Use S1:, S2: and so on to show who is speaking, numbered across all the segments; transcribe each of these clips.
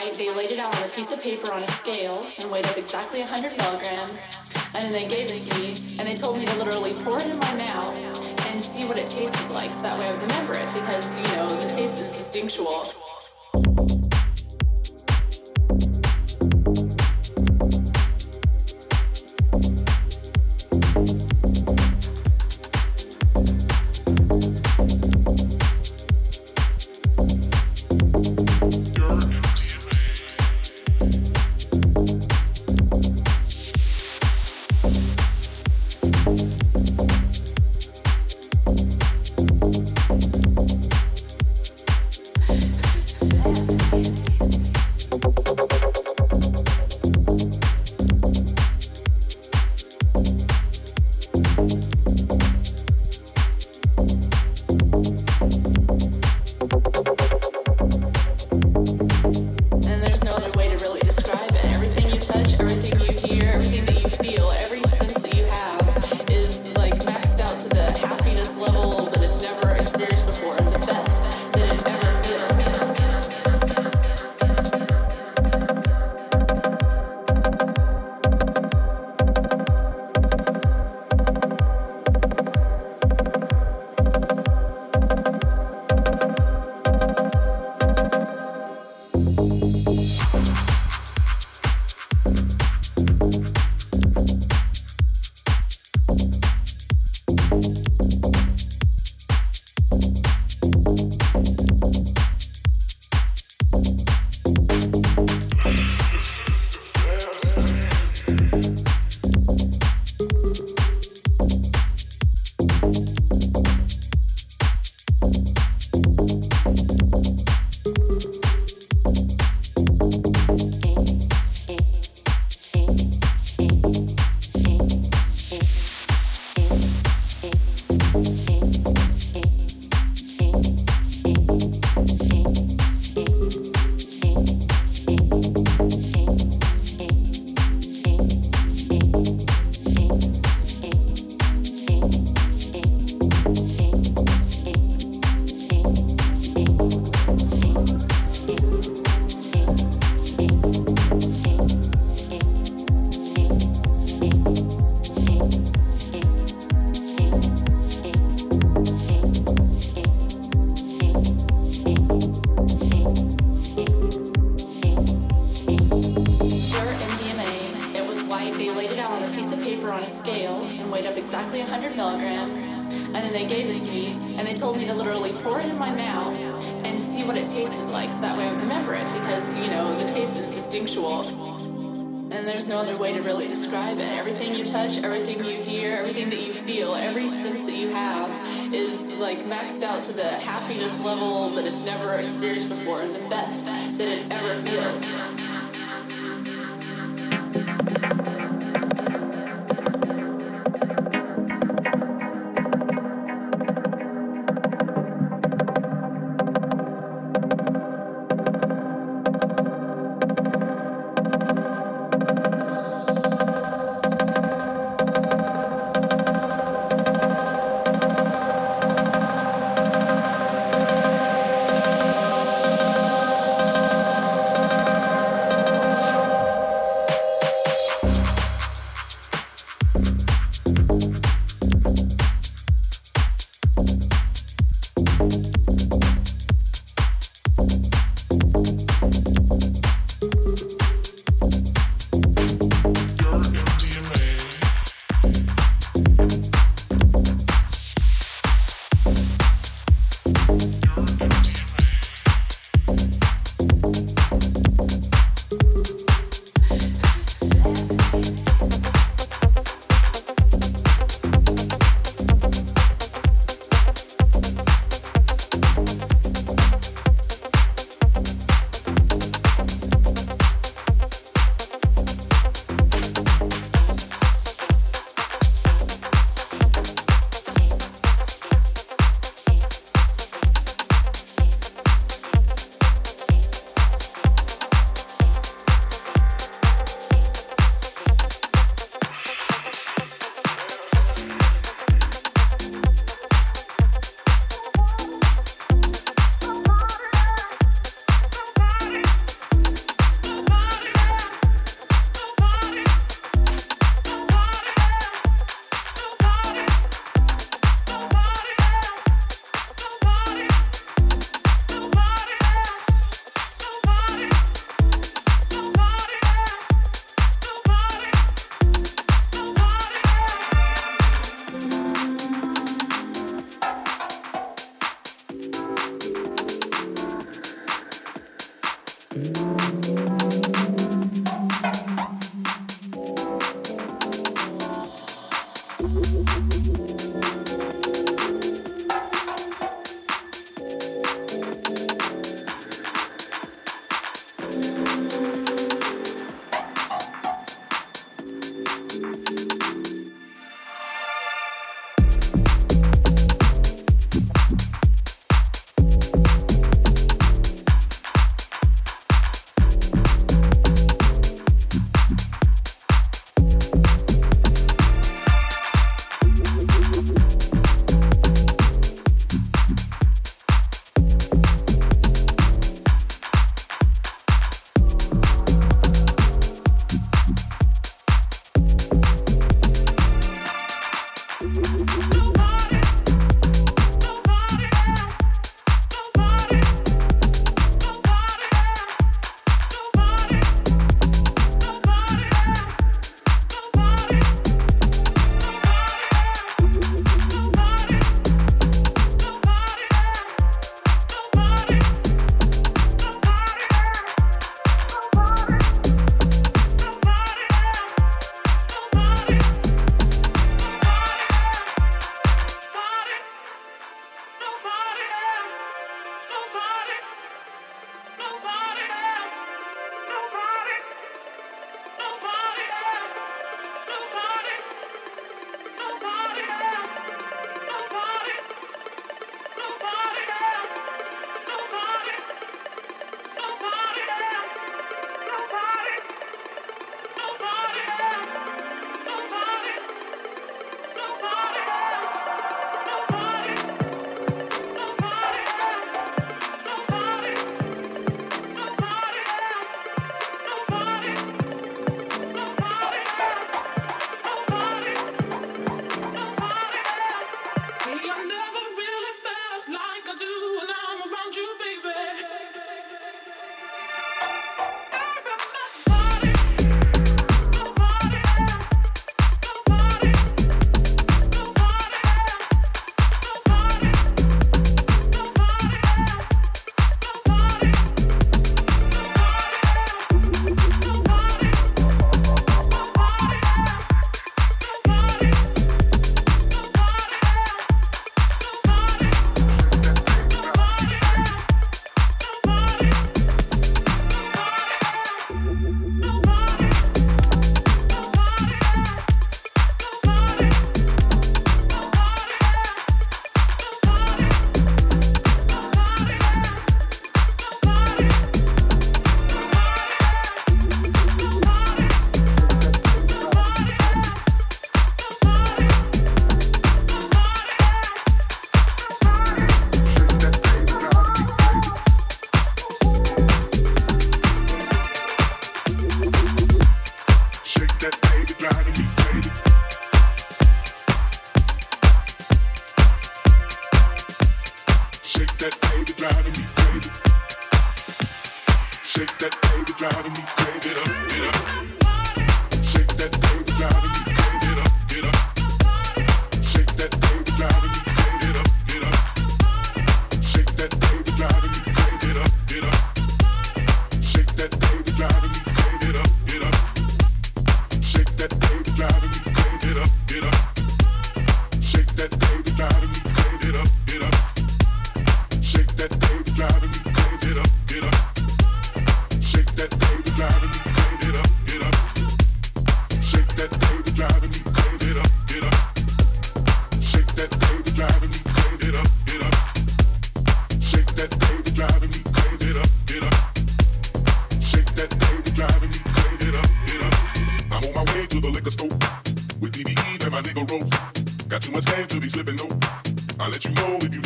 S1: They laid it out on a piece of paper on a scale and weighed up exactly 100 milligrams. And then they gave it to me and they told me to literally pour it in my mouth and see what it tasted like so that way I would remember it because, you know, the taste is distinctual.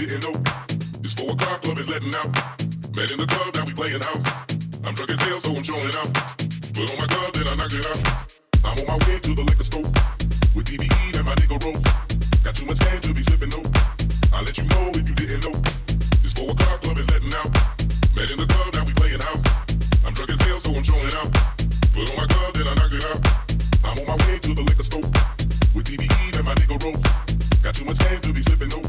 S2: didn't know. It's four o'clock, club is letting out. Met in the club, now we playing house. I'm drunk as hell, so I'm showing out. Put on my glove, then I knock it out. I'm on my way to the liquor store with DBE and my nigga Rose. Got too much game to be slipping though. I'll let you know if you didn't know. It's four o'clock, club is letting out. Met in the club, now we playing house. I'm drunk as hell, so I'm showing out. Put on my glove, then I knock it out. I'm on my way to the liquor store with DBE and my nigga Rose. Got too much game to be slipping though.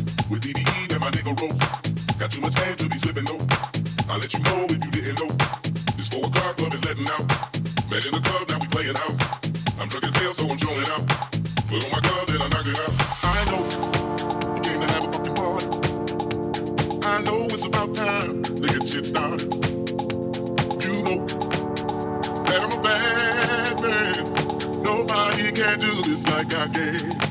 S2: I'll let you know if you didn't know. This four o'clock club is letting out. Met in the club, now we playing house. I'm drunk as hell, so I'm chilling out. Put on my glove, then I knock it out. I know you came to have a fucking party. I know it's about time to get shit started. You know that I'm a bad man. Nobody can do this like I can.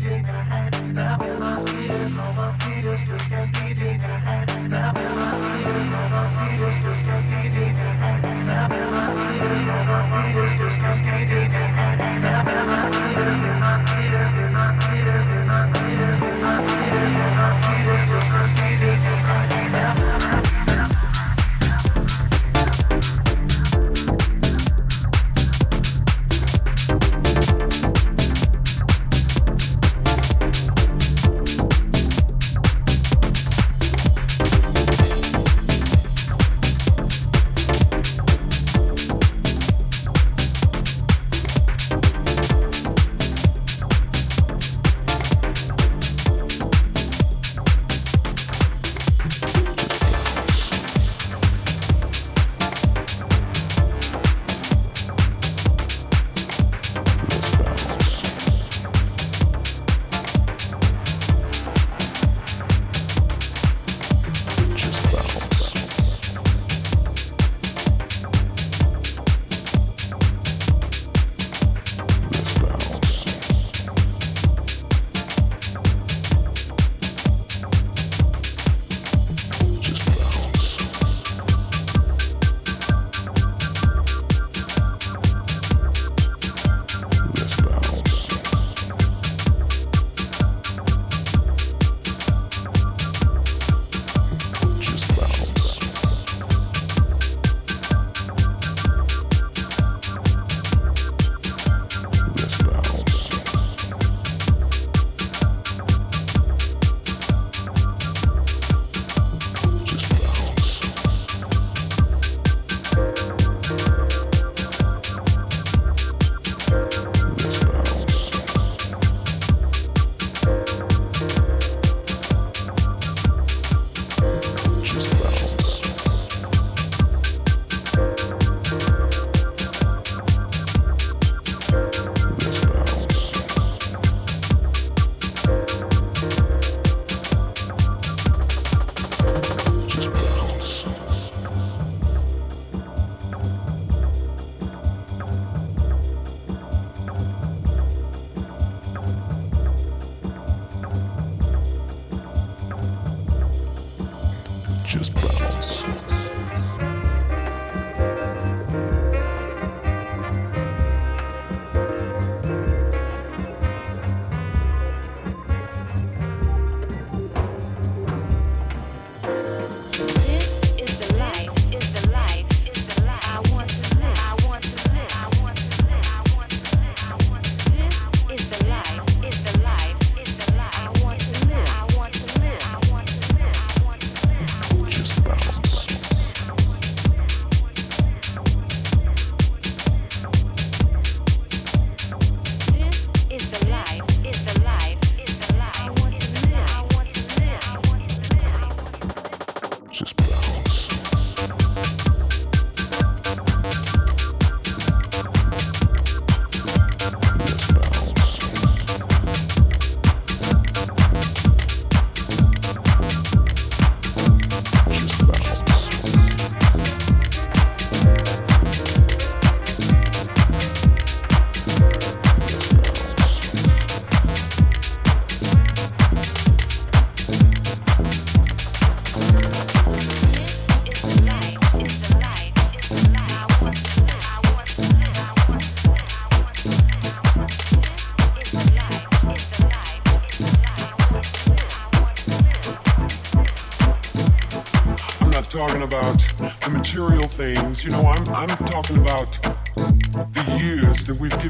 S3: Things.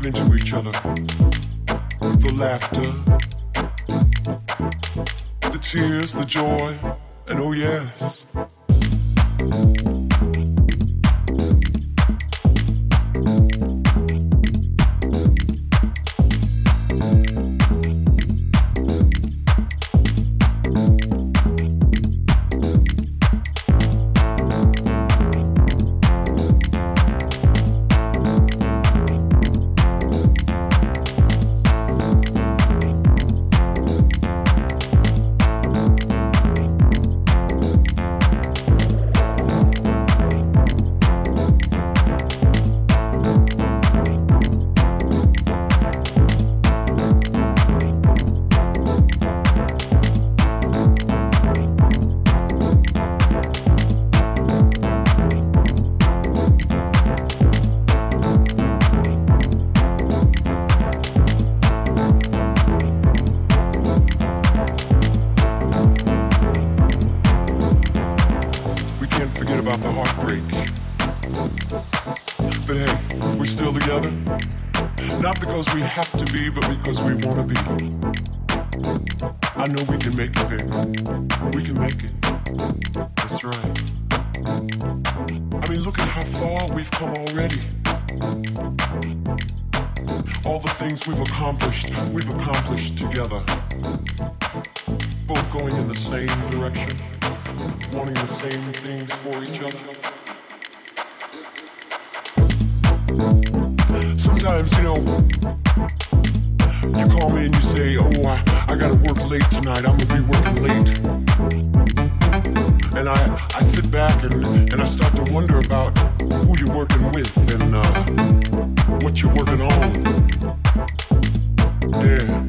S4: Given to each other. The laughter, tonight. I'm gonna be working late. And I, I sit back and, and I start to wonder about who you're working with and uh, what you're working on. Yeah.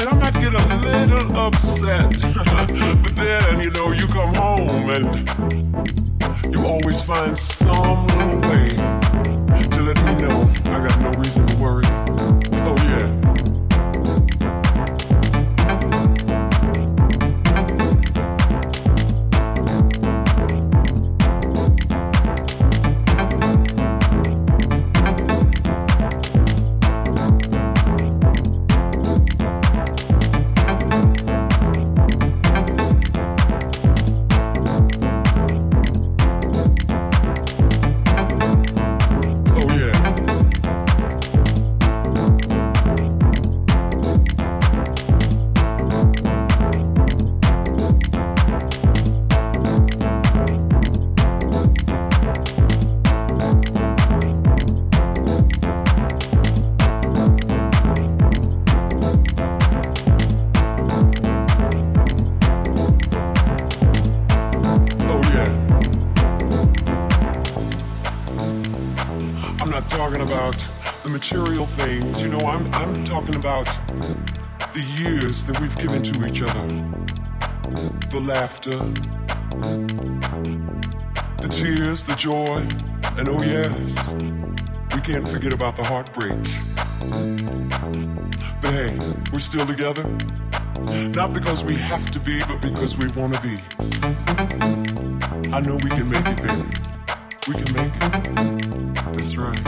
S4: And I might get a little upset. but then, you know, you come home and you always find some little way to let me know. I got no reason laughter, the tears, the joy, and oh yes, we can't forget about the heartbreak. But hey, we're still together. Not because we have to be, but because we want to be. I know we can make it, baby. We can make it. That's right.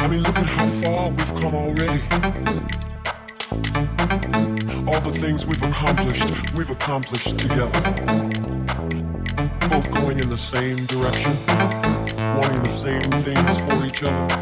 S4: I mean, look at how far we've come already all the things we've accomplished, we've accomplished together. Both going in the same direction, wanting the same things for each other.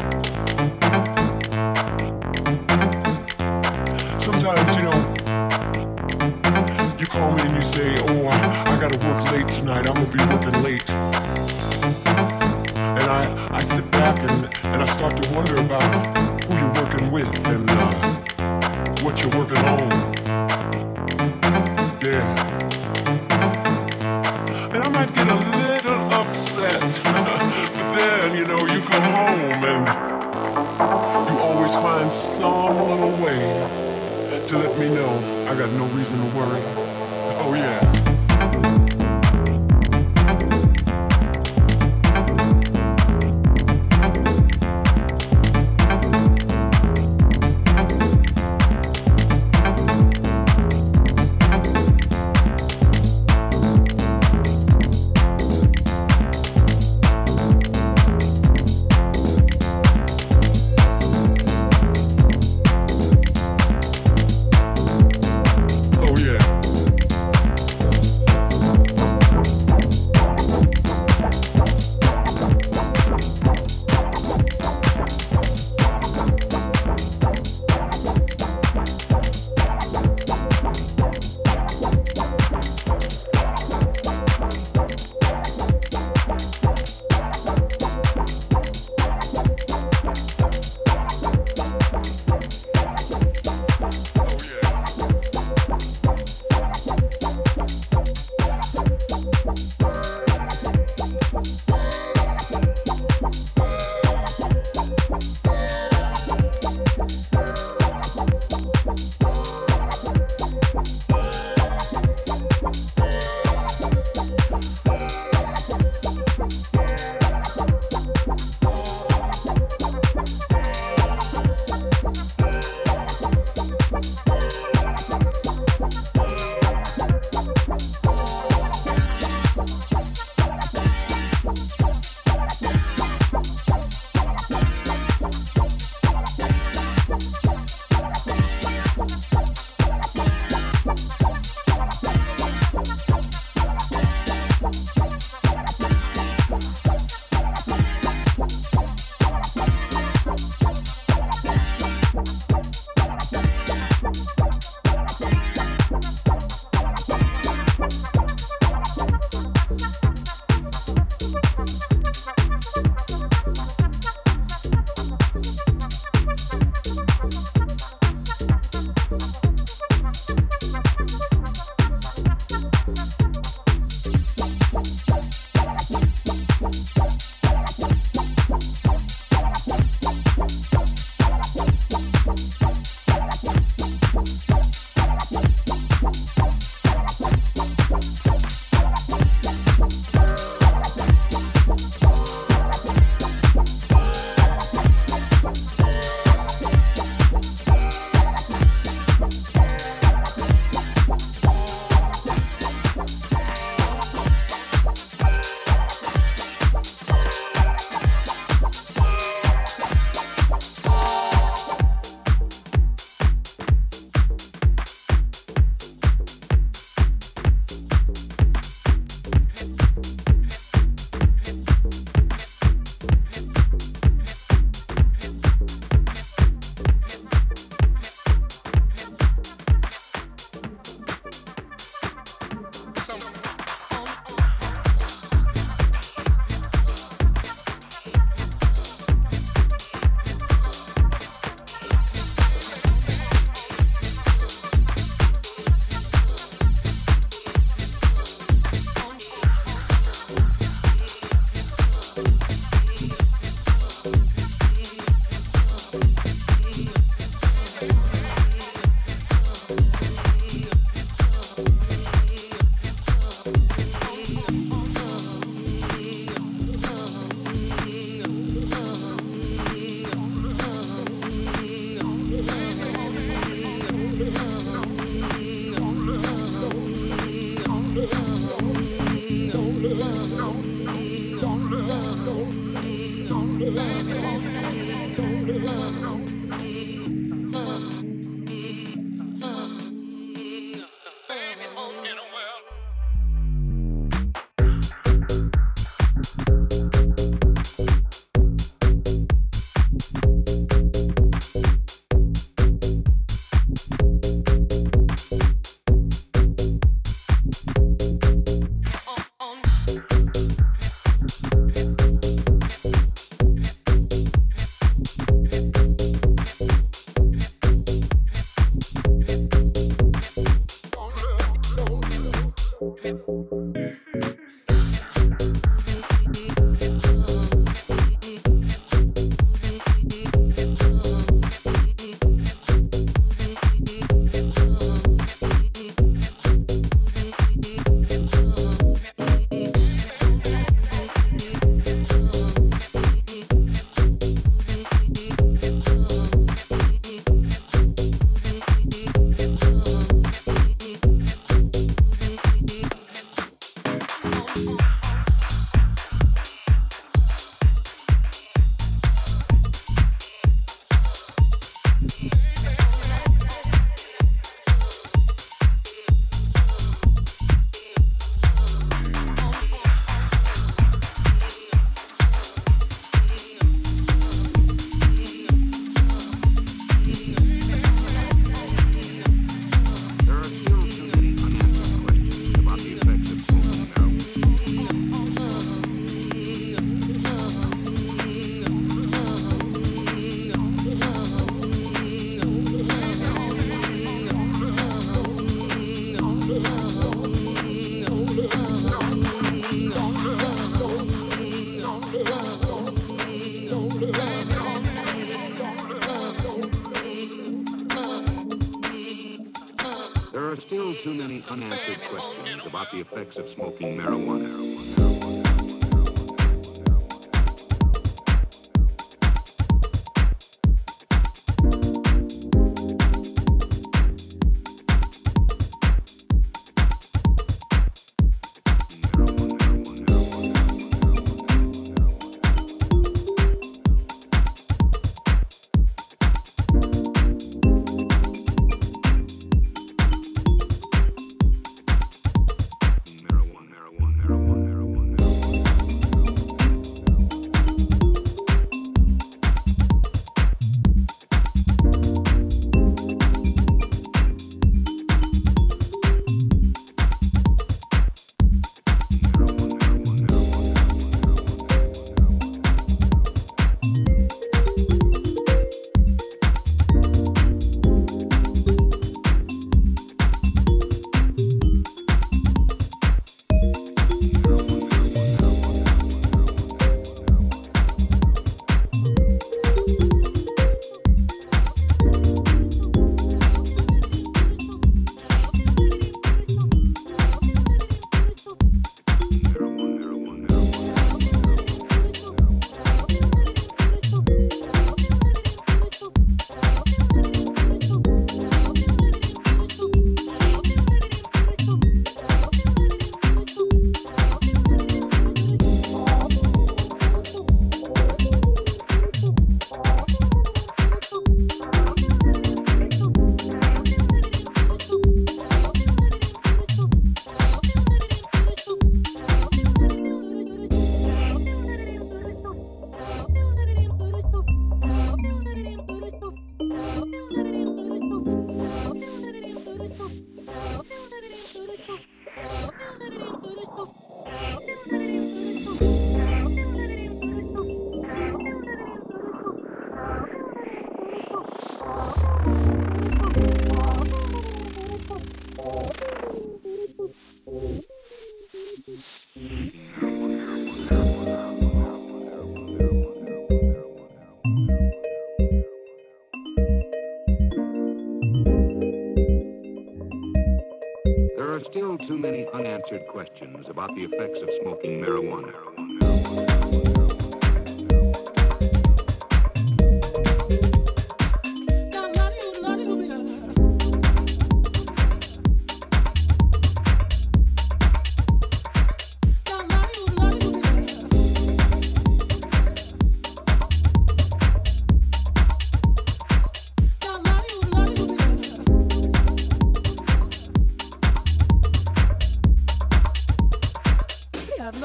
S5: There are still too many unanswered questions about the effects of smoking marijuana.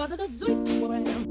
S6: da the da.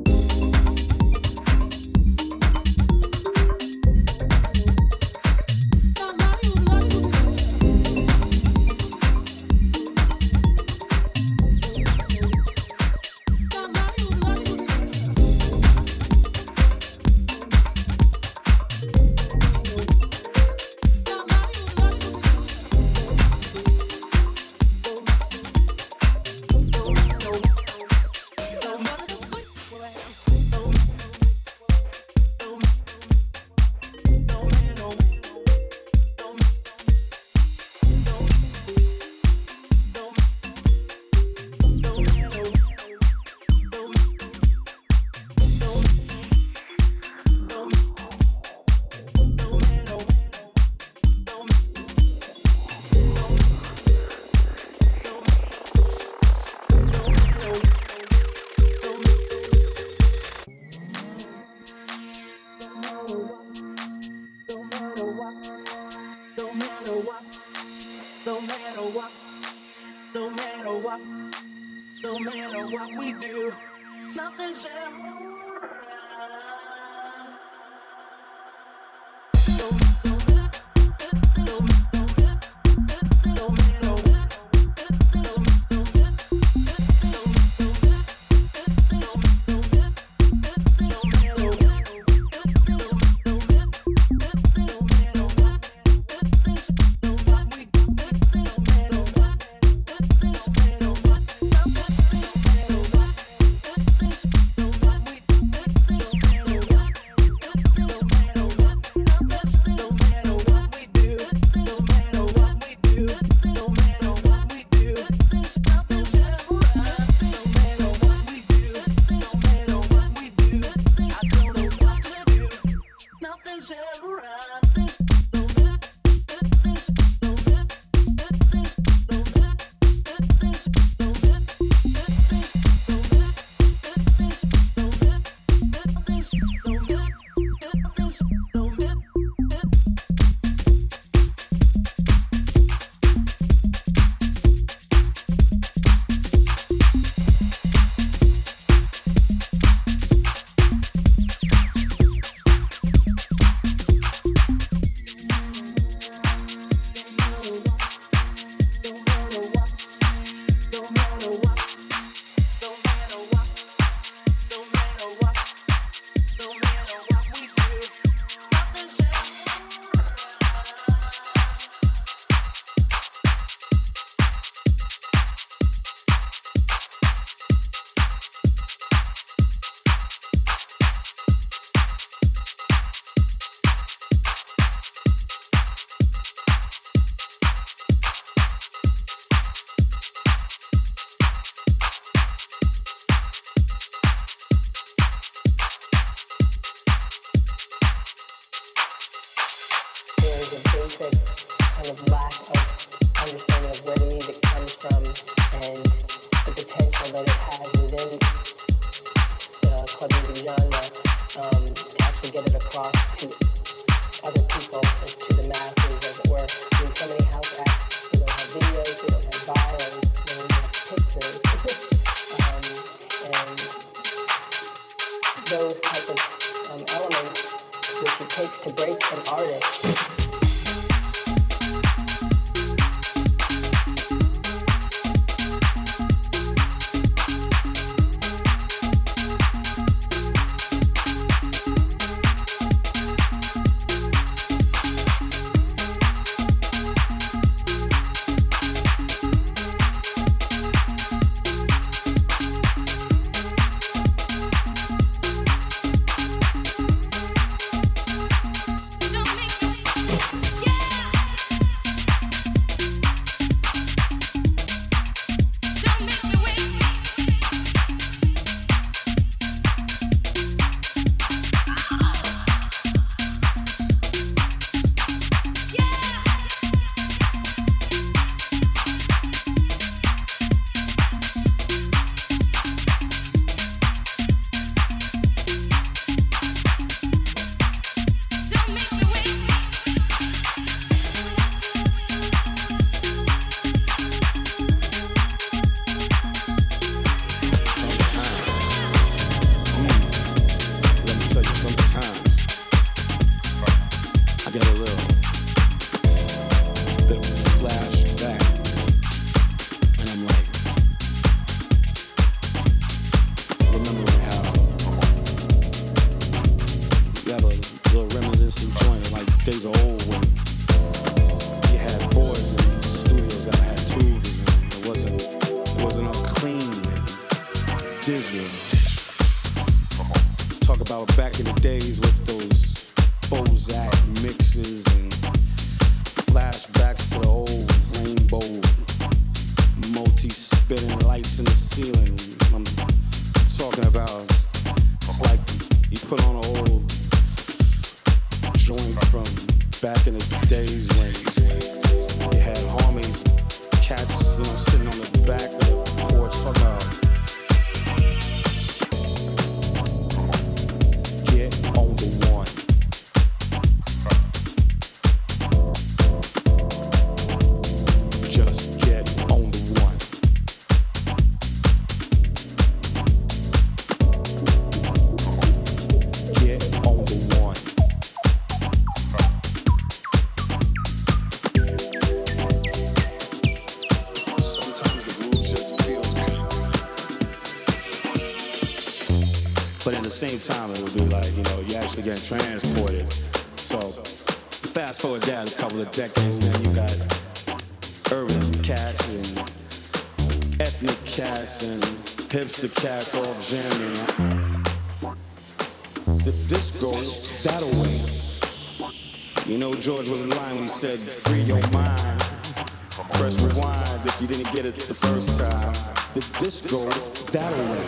S7: Hipster cats all jamming. The disco, that away. You know George was lying when he said, free your mind. Press rewind if you didn't get it the first time. The disco, that away.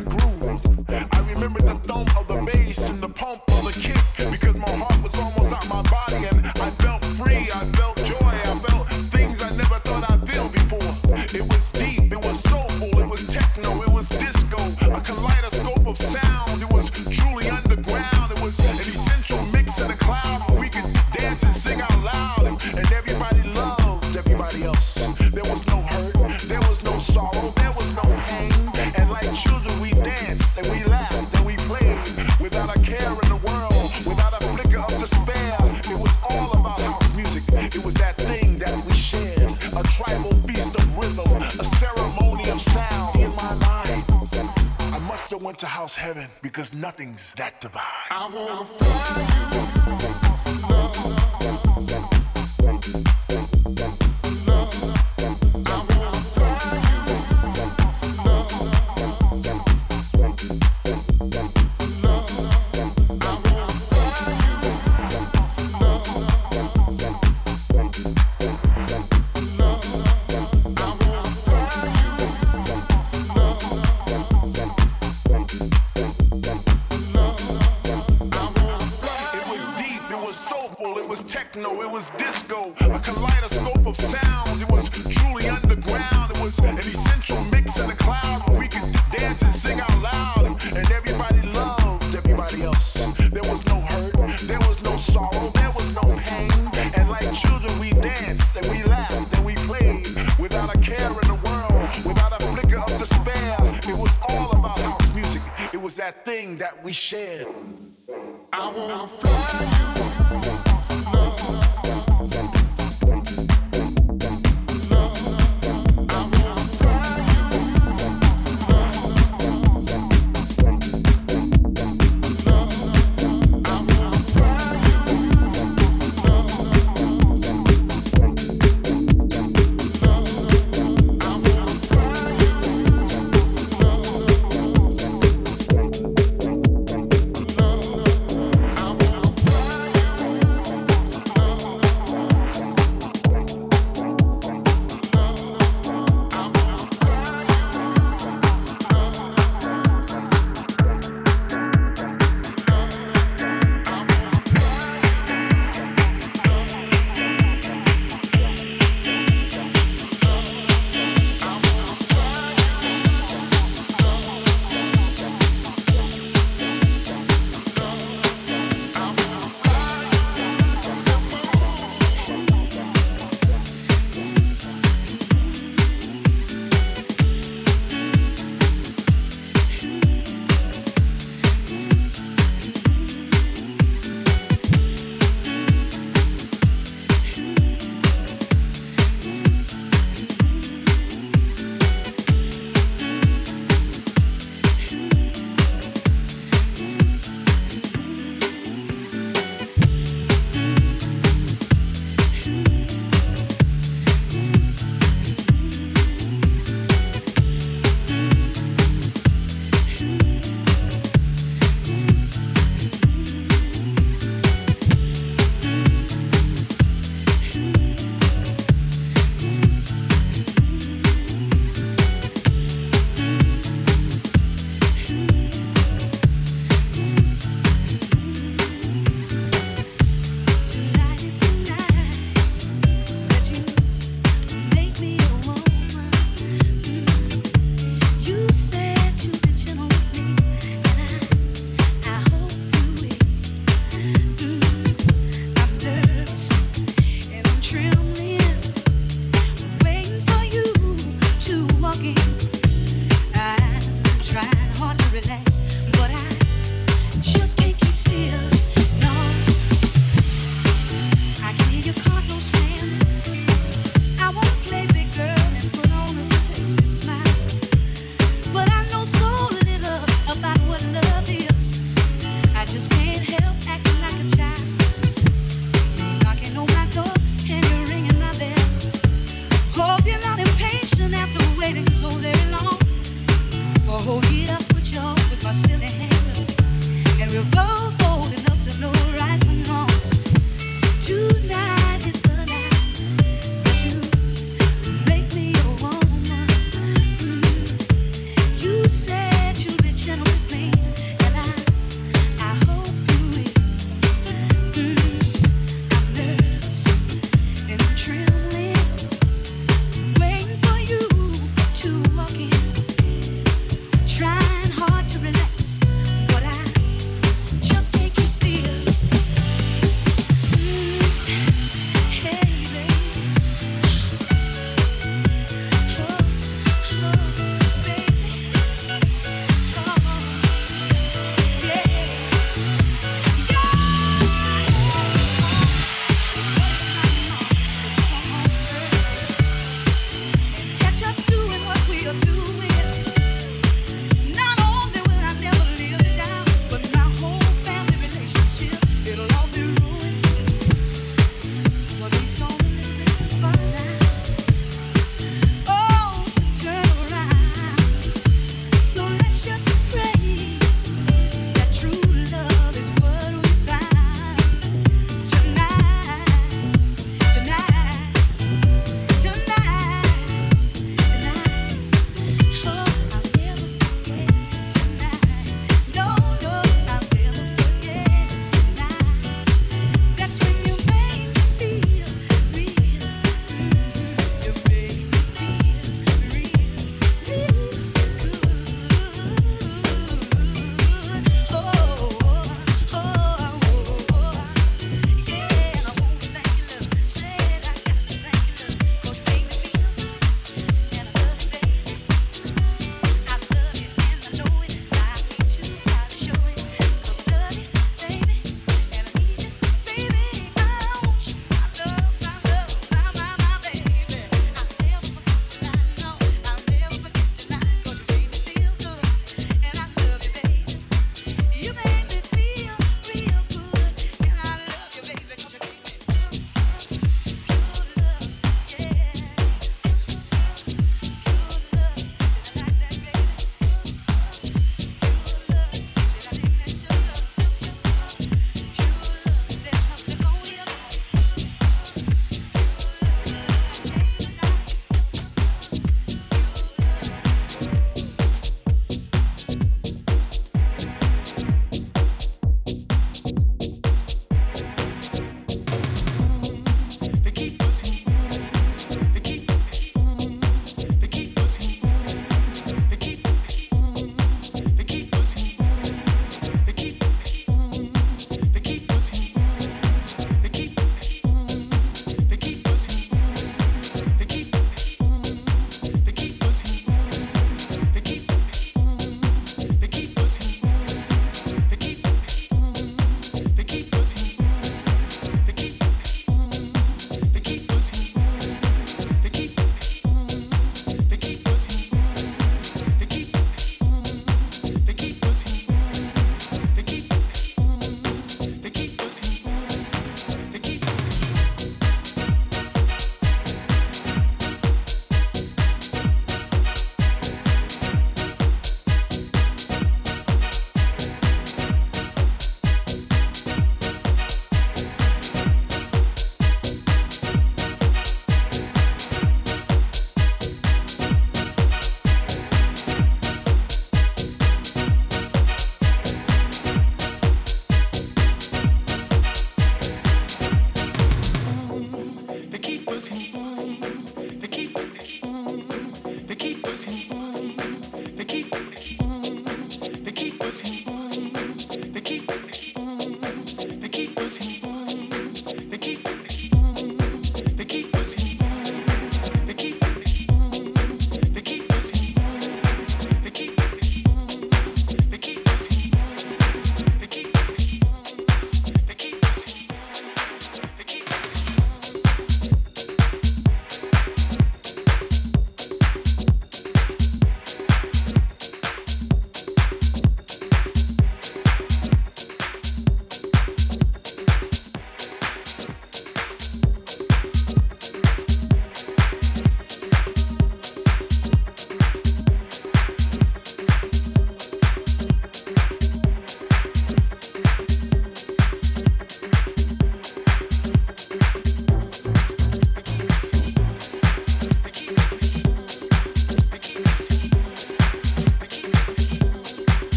S2: Because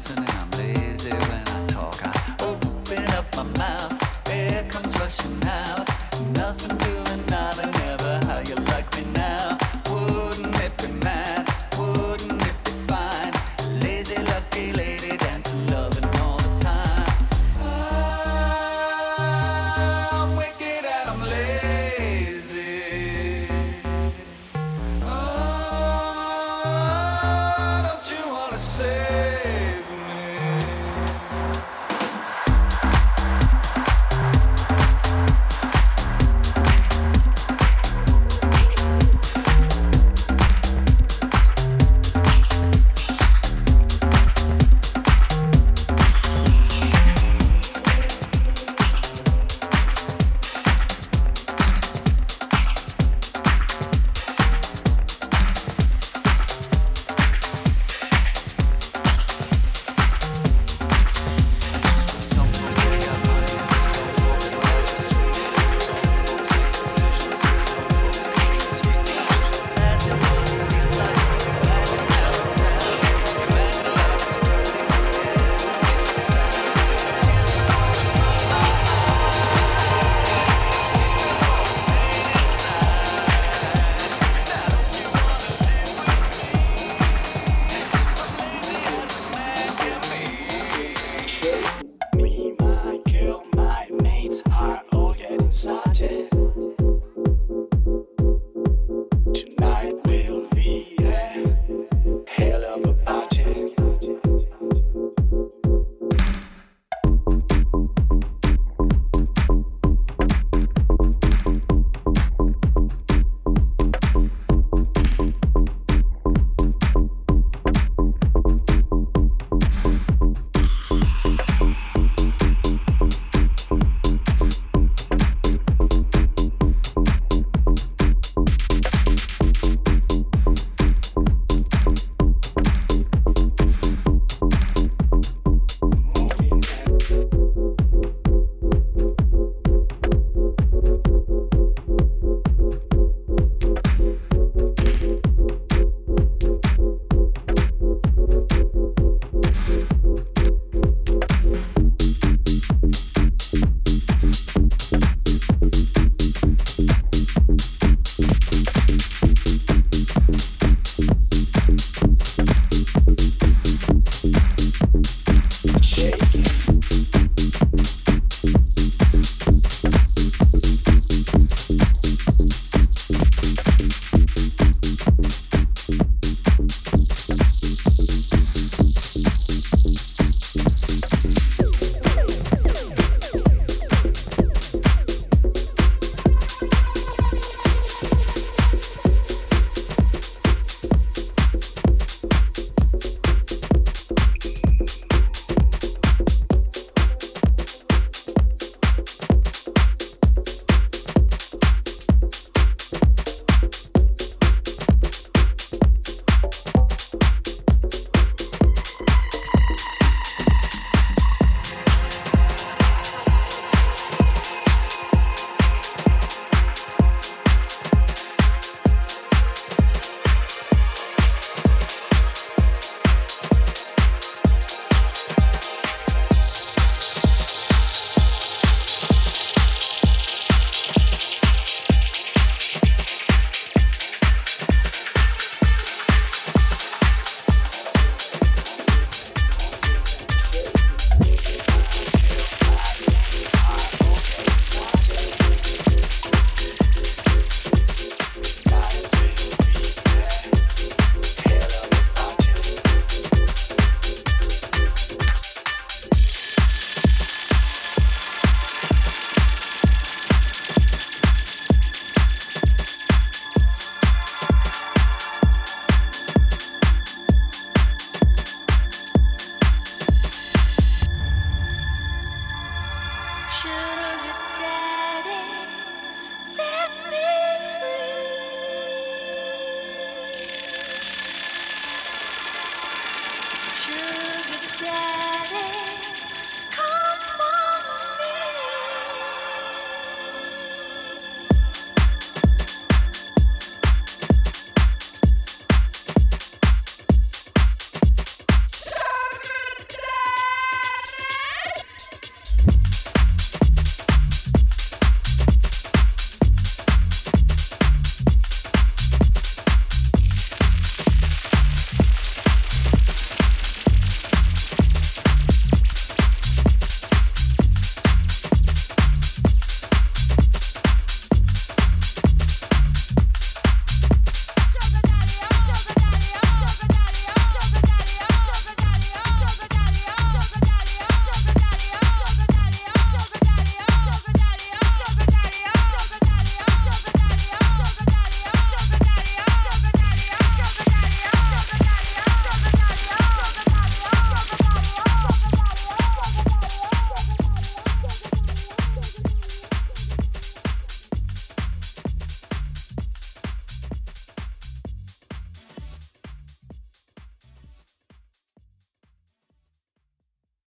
S8: save